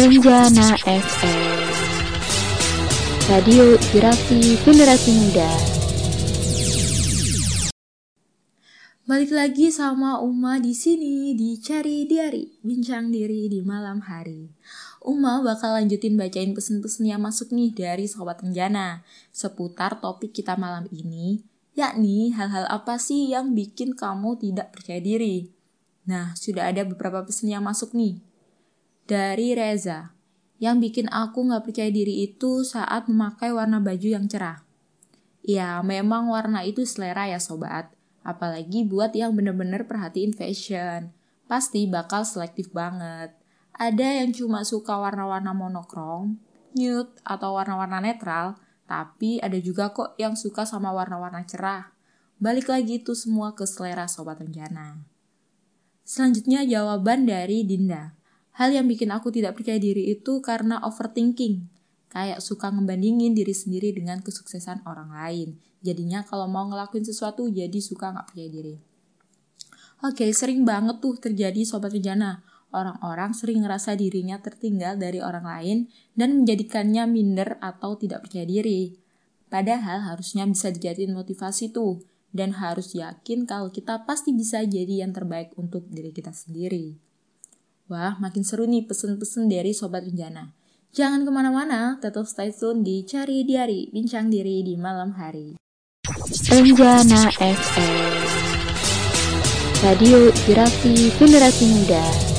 Renjana FM Radio Inspirasi Generasi Muda Balik lagi sama Uma di sini di Cari Diari, bincang diri di malam hari. Uma bakal lanjutin bacain pesen-pesen yang masuk nih dari Sobat Renjana seputar topik kita malam ini, yakni hal-hal apa sih yang bikin kamu tidak percaya diri. Nah, sudah ada beberapa pesan yang masuk nih dari Reza. Yang bikin aku gak percaya diri itu saat memakai warna baju yang cerah. Ya, memang warna itu selera ya sobat. Apalagi buat yang bener-bener perhatiin fashion. Pasti bakal selektif banget. Ada yang cuma suka warna-warna monokrom, nude, atau warna-warna netral. Tapi ada juga kok yang suka sama warna-warna cerah. Balik lagi itu semua ke selera Sobat Rencana. Selanjutnya jawaban dari Dinda. Hal yang bikin aku tidak percaya diri itu karena overthinking. Kayak suka ngebandingin diri sendiri dengan kesuksesan orang lain. Jadinya kalau mau ngelakuin sesuatu jadi suka nggak percaya diri. Oke, sering banget tuh terjadi Sobat Rejana. Orang-orang sering ngerasa dirinya tertinggal dari orang lain dan menjadikannya minder atau tidak percaya diri. Padahal harusnya bisa dijadiin motivasi tuh dan harus yakin kalau kita pasti bisa jadi yang terbaik untuk diri kita sendiri. Wah, makin seru nih pesen-pesen dari Sobat Rencana. Jangan ke mana-mana, tetap stay tune di Cari Diari, bincang diri di malam hari. Renjana FM Radio Inspirasi Generasi Muda